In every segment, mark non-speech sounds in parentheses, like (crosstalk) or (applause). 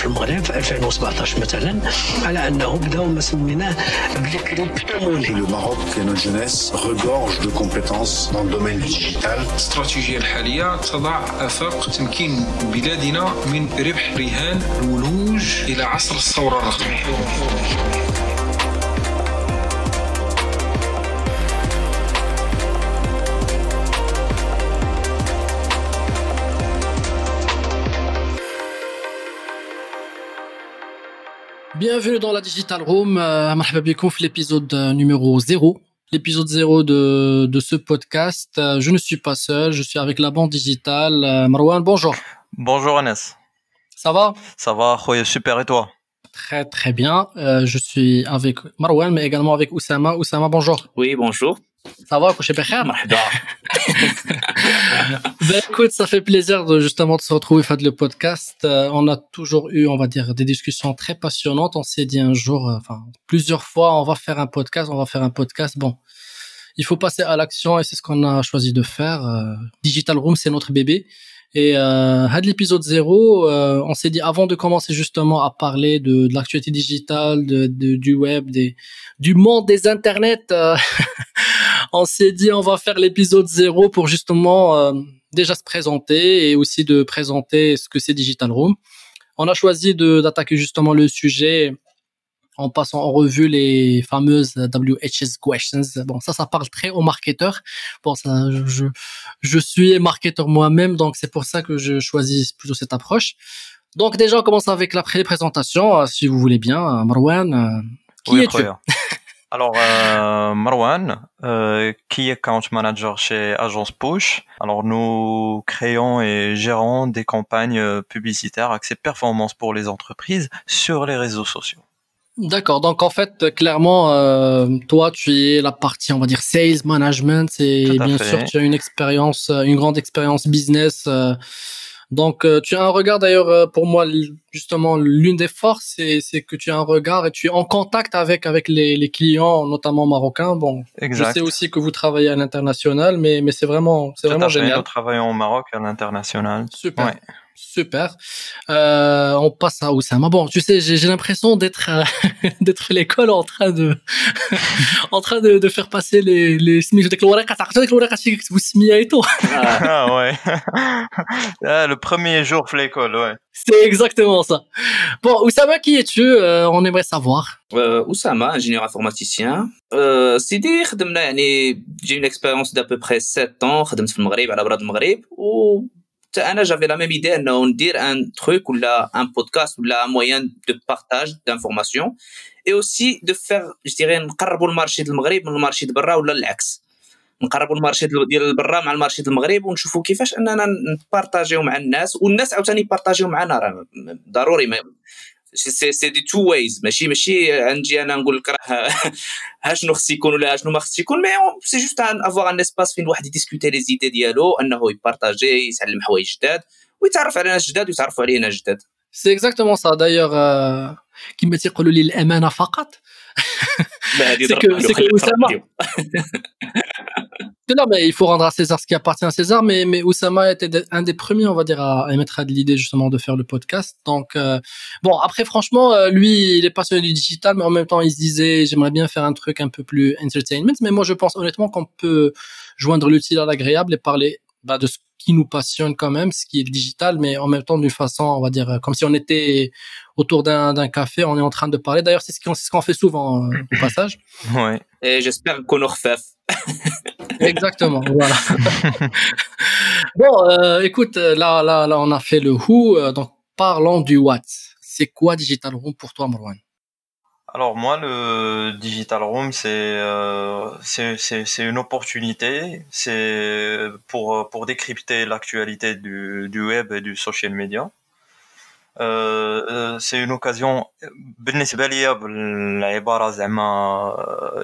في المغرب في 2017 مثلا على انه بداو ما سميناه بالكريبتو Le Maroc et notre jeunesse regorge de compétences dans le domaine digital. الاستراتيجية الحالية تضع آفاق تمكين بلادنا من ربح رهان الولوج إلى عصر الثورة الرقمية Bienvenue dans la Digital Room. Euh, marhaba l'épisode euh, numéro 0. L'épisode 0 de, de ce podcast. Euh, je ne suis pas seul, je suis avec la bande digitale. Marwan, bonjour. Bonjour Anas. Ça va? Ça va, super et toi? Très très bien. je suis avec Marwan, mais également avec Oussama. Oussama, bonjour. Oui, bonjour. Savoir chez (laughs) ben, écoute, ça fait plaisir de, justement de se retrouver faire le podcast. Euh, on a toujours eu, on va dire, des discussions très passionnantes. On s'est dit un jour, euh, enfin plusieurs fois, on va faire un podcast, on va faire un podcast. Bon, il faut passer à l'action et c'est ce qu'on a choisi de faire. Euh, Digital Room, c'est notre bébé. Et euh, à l'épisode zéro euh, on s'est dit avant de commencer justement à parler de, l'actualité digitale, de, du web, des, du monde des internets, euh, (laughs) on s'est dit on va faire l'épisode 0 pour justement euh, déjà se présenter et aussi de présenter ce que c'est Digital Room. On a choisi d'attaquer justement le sujet en passant en revue les fameuses WHS questions. Bon, ça, ça parle très aux marketeurs. Bon, ça, je, je, suis marketeur moi-même, donc c'est pour ça que je choisis plutôt cette approche. Donc déjà, on commence avec la pré-présentation, euh, si vous voulez bien. Euh, Marwan, euh, qui Oui, es-tu. (laughs) Alors, euh, Marwan, euh, qui est account manager chez Agence Push? Alors, nous créons et gérons des campagnes euh, publicitaires axées performance pour les entreprises sur les réseaux sociaux. D'accord. Donc en fait, euh, clairement, euh, toi, tu es la partie, on va dire, sales management, et bien fait. sûr, tu as une expérience, euh, une grande expérience business. Donc, euh, tu as un regard d'ailleurs, euh, pour moi, justement, l'une des forces, c'est c'est que tu as un regard et tu es en contact avec avec les, les clients, notamment marocains. Bon, je sais aussi que vous travaillez à l'international, mais mais c'est vraiment c'est vraiment génial. Nous travaillons au Maroc à l'international. Super. Ouais. Super. Euh, on passe à Oussama. Bon, tu sais, j'ai l'impression d'être euh, (laughs) d'être l'école en train de (laughs) en train de, de, faire passer les les et tout. Ah, ah ouais. (laughs) Ah, le premier jour de l'école, ouais. C'est exactement ça. Bon, Oussama, qui es-tu euh, On aimerait savoir. Oussama, ingénieur informaticien. Euh, Sidi, j'ai une expérience d'à peu près 7 ans, au Maghreb, à la Maghreb, حتى أنا j'avais la même idée انه ندير un truc ولا un podcast ولا un moyen de partage d'information et aussi de faire je dirais نقربوا المارشي ديال المغرب من المارشي ديال برا ولا العكس نقربوا المارشي ديال برا مع المارشي ديال المغرب ونشوفوا كيفاش اننا نبارطاجيو مع الناس والناس عاوتاني يبارطاجيو معنا راه ضروري ما سي سي دي تو ويز ماشي ماشي نجي أنا نقول لك راه ها شنو خص يكون ولا شنو ما خص يكون مي سي جوست افوار ان اسباس فين الواحد يديسكوتي لي زيدي ديالو انه يبارطاجي يتعلم حوايج جداد ويتعرف على ناس جداد ويتعرفوا عليه ناس جداد exactement ça. D'ailleurs, euh, كما تيقولوا لي الامانه فقط. لا هذه C'est (laughs) là, mais il faut rendre à César ce qui appartient à César. Mais, mais Oussama était un des premiers, on va dire, à, à émettre l'idée justement de faire le podcast. Donc, euh, bon, après, franchement, euh, lui, il est passionné du digital, mais en même temps, il se disait, j'aimerais bien faire un truc un peu plus entertainment. Mais moi, je pense honnêtement qu'on peut joindre l'utile à l'agréable et parler bah, de ce qui nous passionne quand même, ce qui est le digital, mais en même temps d'une façon, on va dire, euh, comme si on était autour d'un café, on est en train de parler. D'ailleurs, c'est ce qu'on ce qu fait souvent au passage. (laughs) Ouais. Et j'espère qu'on le refait. (laughs) Exactement, voilà. (laughs) (laughs) bon, euh, écoute, euh, là, là, là, on a fait le who, euh, donc parlons du what. C'est quoi Digital Room pour toi, Marwan Alors moi, le Digital Room, c'est euh, c'est c'est c'est une opportunité. C'est pour pour décrypter l'actualité du du web et du social media. Euh, euh, c'est une occasion بالنسبة ليا بالعبارة زعما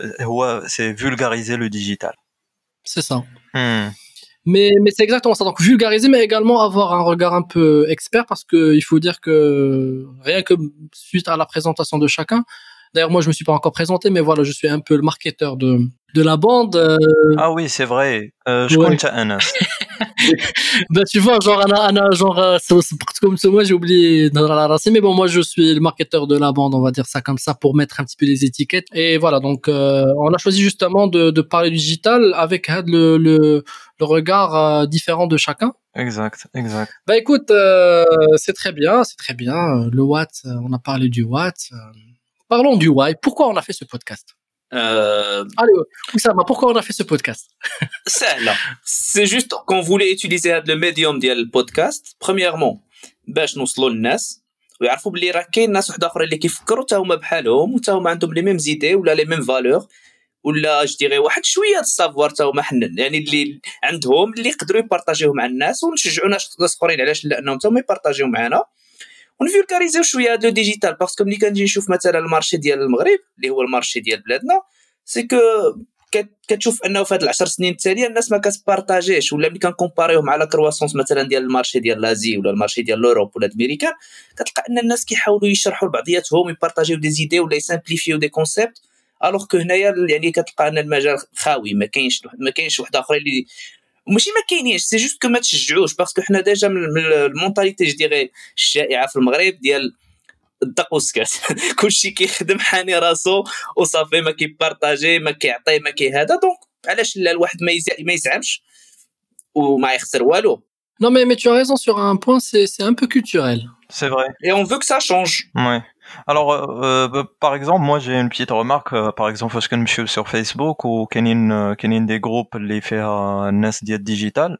euh, هو c'est vulgariser le digital. c'est ça. Hmm. Mais, mais c'est exactement ça. Donc vulgariser, mais également avoir un regard un peu expert, parce que il faut dire que rien que suite à la présentation de chacun, D'ailleurs, moi, je me suis pas encore présenté, mais voilà, je suis un peu le marketeur de de la bande. Euh, Ah oui, c'est vrai. Euh, je Ouais. compte Anas. (laughs) bah, tu vois, genre, Anna, Anna, genre, euh, comme ce moi, j'ai oublié mais bon, moi, je suis le marketeur de la bande, on va dire ça comme ça, pour mettre un petit peu les étiquettes. Et voilà, donc, euh, on a choisi justement de, de parler du digital avec le, le, le regard différent de chacun. Exact, exact. Bah écoute, c'est très bien, c'est très bien. Le Watt, on a parlé du Watt. Parlons du Why. Pourquoi on a fait ce podcast Euh, Allez, Oussama, pourquoi on a fait ce podcast سي جوست كون فولي utiliser هذا الميديوم ديال البودكاست premièrement باش نوصلوا للناس. ويعرفوا بلي راه كاين ناس واحد اخرين اللي كيفكروا حتى هما بحالهم وحتى هما عندهم لي ميم زيدي ولا لي ميم فالور ولا جو ديغي واحد شوية السافوار حتى هما حنن. يعني اللي عندهم اللي يقدروا يبارطاجيوه مع الناس. ونشجعوا ناس أخرين علاش لانهم حتى هما يبارطاجيو معنا ونفيلكاريزيو شوية هذا ديجيتال باسكو ملي كنجي نشوف مثلا المارشي ديال المغرب اللي هو المارشي ديال بلادنا سي كو كت- كتشوف انه في هاد العشر سنين التاليه الناس ما كتبارطاجيش ولا ملي كنكومباريوه مع لا كرواسونس مثلا ديال المارشي ديال لازي ولا المارشي ديال لوروب ولا الامريكان كتلقى ان الناس كيحاولوا يشرحوا لبعضياتهم يبارطاجيو دي زيدي ولا يسامبليفيو دي كونسيبت الوغ كو هنايا يعني كتلقى ان المجال خاوي ما كاينش ما كاينش واحد اخر اللي وماشي ما كاينينش سي جوست كو ما تشجعوش باسكو حنا ديجا من من المونتاليتي جو ديغي الشائعه في المغرب ديال الدق والسكات كلشي كيخدم حاني راسو وصافي ما كيبارطاجي ما كيعطي ما كي هذا دونك علاش لا الواحد ما يزع- ما يزعمش وما يخسر والو Non, mais, mais tu as raison sur un point, c'est c'est un peu culturel. C'est vrai. et on veut que ça change Ouais. Alors, euh, euh, par exemple, moi j'ai une petite remarque, euh, par exemple, parce que je suis sur Facebook ou euh, Kenin des groupes les NES Diet Digital,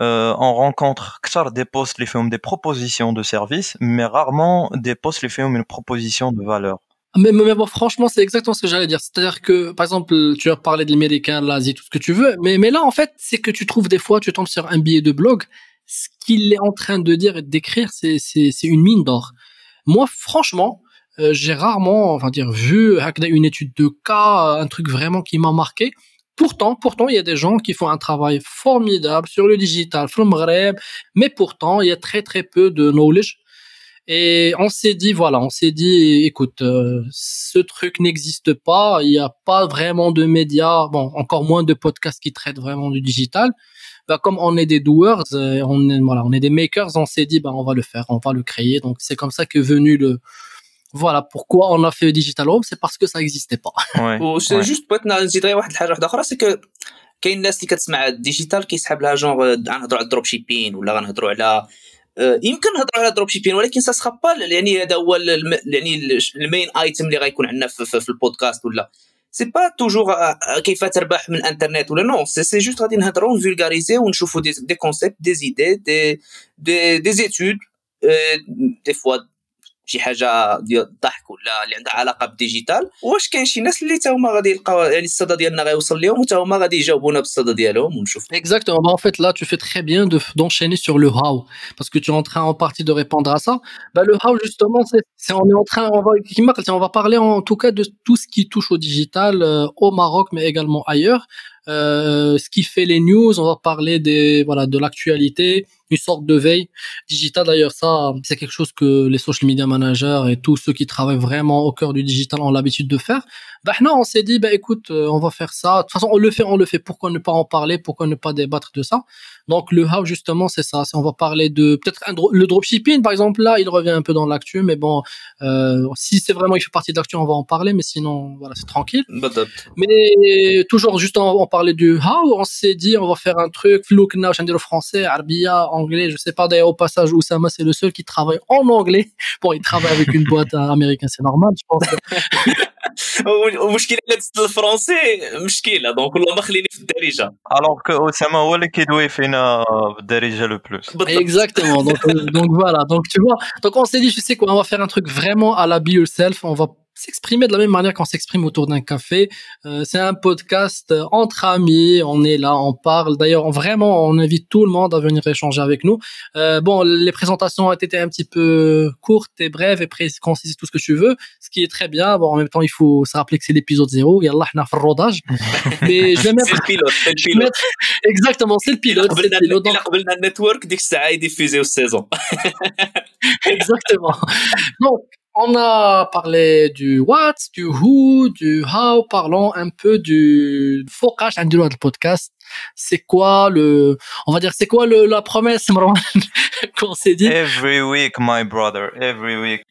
on rencontre que des posts les font des propositions de services, mais rarement des posts les font une proposition de valeur. Mais, mais, mais bon, franchement, c'est exactement ce que j'allais dire. C'est-à-dire que, par exemple, tu as parlé de l'américain, l'Asie, tout ce que tu veux. Mais, mais là, en fait, c'est que tu trouves des fois, tu tombes sur un billet de blog. Ce qu'il est en train de dire et de décrire, c'est, c'est une mine d'or. Moi, franchement, euh, j'ai rarement, enfin dire, vu une étude de cas, un truc vraiment qui m'a marqué. Pourtant, pourtant, il y a des gens qui font un travail formidable sur le digital, mais pourtant, il y a très très peu de knowledge. Et on s'est dit, voilà, on s'est dit, écoute, euh, ce truc n'existe pas, il n'y a pas vraiment de médias, bon, encore moins de podcasts qui traitent vraiment du digital Bah, comme on est des doers, euh, on est, voilà, on est des makers, on s'est dit, bah, on va le faire, on va le créer. Donc, c'est comme ça qu'est venu le, voilà, pourquoi on a fait Digital Home, c'est parce que ça n'existait pas. (laughs) Ouais. وسي Ouais. جوست بغيت نزيد غير واحد الحاجه واحده اخرى سي كو كاين الناس اللي كتسمع الديجيتال كيسحب لها جونغ غنهضروا على الدروب شيبين ولا غنهضروا على آه، يمكن نهضروا على الدروب شيبين ولكن سا سخا با يعني هذا هو الم- يعني ال- المين ايتم اللي غيكون عندنا في, في, في البودكاست ولا سي با توجور كيف تربح من الانترنت ولا نو سي سي جوست غادي نهضروا نفولغاريزي ونشوفوا دي دي كونسيبت دي زيدي دي دي دي زيتود دي فوا شي حاجه ديال الضحك ولا اللي عندها علاقه بالديجيتال واش كاين شي ناس اللي تا هما غادي يلقاو يعني الصدى ديالنا غيوصل لهم وتا هما غادي يجاوبونا بالصدى ديالهم ونشوف Exactement. Bah, en fait, là, tu fais très bien de, d'enchaîner sur le how. Parce que tu es en train en partie de répondre à ça. Bah, le how, justement, c'est, c'est, on est en train, on va, qui marque, on va parler en tout cas de tout ce qui touche au digital, euh, au Maroc, mais également ailleurs. Euh, ce qui fait les news, on va parler des, voilà, de l'actualité, une sorte de veille digitale. D'ailleurs, ça, c'est quelque chose que les social media managers et tous ceux qui travaillent vraiment au cœur du digital ont l'habitude de faire. Bah, non, on s'est dit, bah, écoute, euh, on va faire ça. De toute façon, on le fait, on le fait. Pourquoi ne pas en parler? Pourquoi ne pas débattre de ça? Donc, le how, justement, c'est ça. On va parler de, peut-être dro le dropshipping, par exemple, là, il revient un peu dans l'actu, mais bon, euh, si c'est vraiment, il fait partie de l'actu, on va en parler, mais sinon, voilà, c'est tranquille. Mais toujours, juste, on, on parlait du how, on s'est dit, on va faire un truc, flouk, français, arbia, anglais, je sais pas, d'ailleurs, au passage, Oussama, c'est le seul qui travaille en anglais. Bon, il travaille avec une boîte euh, américaine, c'est normal, je pense. (laughs) المشكله الا دزت الفرونسي مشكله دونك والله ما خليني في الدارجه Alors que Osama هو اللي كيدوي فينا بالدارجة le plus. بالضبط Exactement. Donc, euh, donc voilà. Donc tu vois. Donc on s'est dit, je sais quoi, on va faire un truc vraiment à la be yourself. On va s'exprimer de la même manière qu'on s'exprime autour d'un café. Euh, c'est un podcast euh, entre amis, on est là, on parle. D'ailleurs, vraiment, on invite tout le monde à venir échanger avec nous. Euh, bon, les présentations ont été un petit peu courtes et brèves et concises, tout ce que tu veux, ce qui est très bien. Bon, en même temps, il faut se rappeler que c'est l'épisode zéro yallah, on a fait rodage. (laughs) Mais je vais mettre... C'est le pilote, c'est le pilote. Exactement, c'est le pilote. Le pilote. network, dès que ça a diffusé aux saisons. (laughs) Exactement. Donc, on a parlé du what, du who, du how. Parlons un peu du focage du podcast. C'est quoi le, on va dire, c'est quoi le, la promesse (laughs) qu'on s'est dit? Every week, my brother, every week.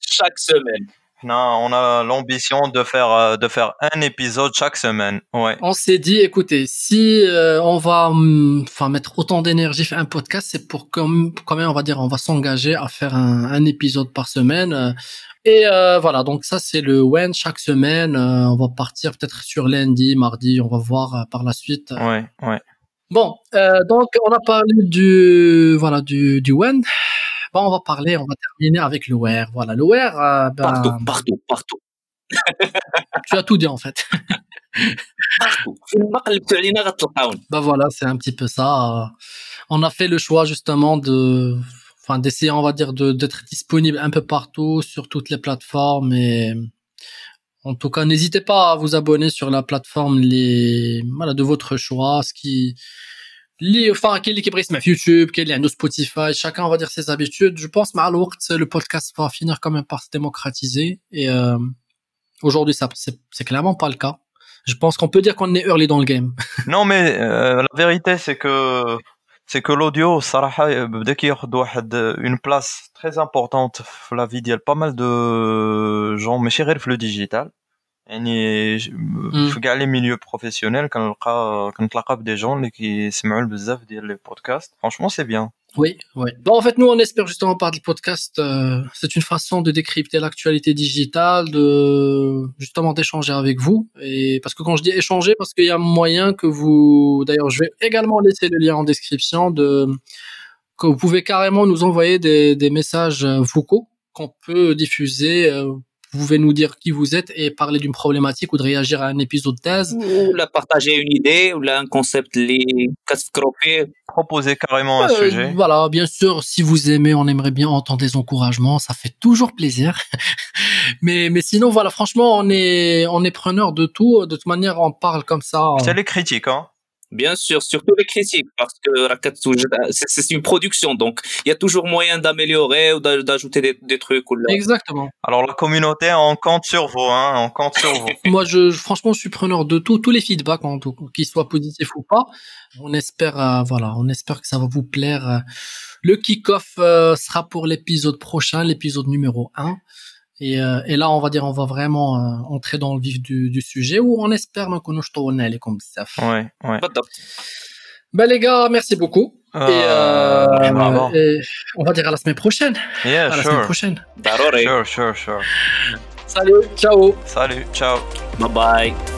Chaque semaine on a l'ambition de faire euh, de faire un épisode chaque semaine. Ouais. On s'est dit, écoutez, si euh, on va, hum, enfin, mettre autant d'énergie faire un podcast, c'est pour comme, quand même, on va dire, on va s'engager à faire un, un épisode par semaine. euh, et euh, voilà, donc ça c'est le when chaque semaine. euh, on va partir peut-être sur lundi, mardi, on va voir par la suite. Ouais, ouais. Bon, donc on a parlé du voilà du du when. On va parler, on va terminer avec le. Voilà, le wear. Euh, ben, partout, partout, partout. (laughs) tu as tout dit en fait. (laughs) bah voilà, c'est un petit peu ça. On a fait le choix justement de, enfin d'essayer, on va dire, d'être disponible un peu partout sur toutes les plateformes et en tout cas, n'hésitez pas à vous abonner sur la plateforme les voilà, de votre choix, ce qui enfin quelle équipe YouTube quelle est Spotify chacun va dire ses habitudes. Je pense mal le podcast va finir quand même par se démocratiser. Et euh, aujourd'hui ça c'est clairement pas le cas. Je pense qu'on peut dire qu'on est early dans le game. (laughs) Non mais euh, la vérité c'est que c'est que l'audio dès qu'il a une place très importante. La vie il y a pas mal de gens mais le digital. يعني ج- في كاع لي ميليو بروفيسيونيل كنلقى كنتلاقى بدي جون اللي كيسمعوا بزاف ديال لي بودكاست فرانشمون سي بيان Oui, oui. Bon, en fait, nous, on espère justement par le podcast, euh, c'est une façon de décrypter l'actualité digitale, de justement d'échanger avec vous. Et parce que quand je dis échanger, parce qu'il y a moyen que vous, d'ailleurs, je vais également laisser le lien en description de que vous pouvez carrément nous envoyer des, des messages euh, vocaux qu'on peut diffuser. vous pouvez nous dire qui vous êtes et parler d'une problématique ou de réagir à un épisode thèse. Ou la partager une idée, ou là, un concept, les casse Proposer carrément un euh, sujet. Voilà, bien sûr, si vous aimez, on aimerait bien entendre des encouragements, ça fait toujours plaisir. (laughs) mais, mais sinon, voilà, franchement, on est, on est preneur de tout. De toute manière, on parle comme ça. C'est les critiques, hein. Bien sûr, surtout les critiques, parce que Rakatsu, c'est une production, donc il y a toujours moyen d'améliorer ou d'ajouter des, trucs. Ou là. Exactement. Alors la communauté, on compte sur vous, hein, on compte sur vous. (laughs) Moi, je, franchement, je suis preneur de tout, tous les feedbacks, en tout, qu'ils soient positifs ou pas. On espère, euh, voilà, on espère que ça va vous plaire. Euh, le kick-off euh, sera pour l'épisode prochain, l'épisode numéro 1. Euh, et, là, on va dire, on va vraiment euh, entrer dans le vif du, sujet où on espère que nous tourne les comme ça. Ouais, ouais. Bah, top. Bah, les gars, merci beaucoup. Ah, euh, et, on va dire à la semaine prochaine. Yeah, à sure. la semaine prochaine. Sure, sure, sure. Salut, ciao. Salut, ciao. Bye bye.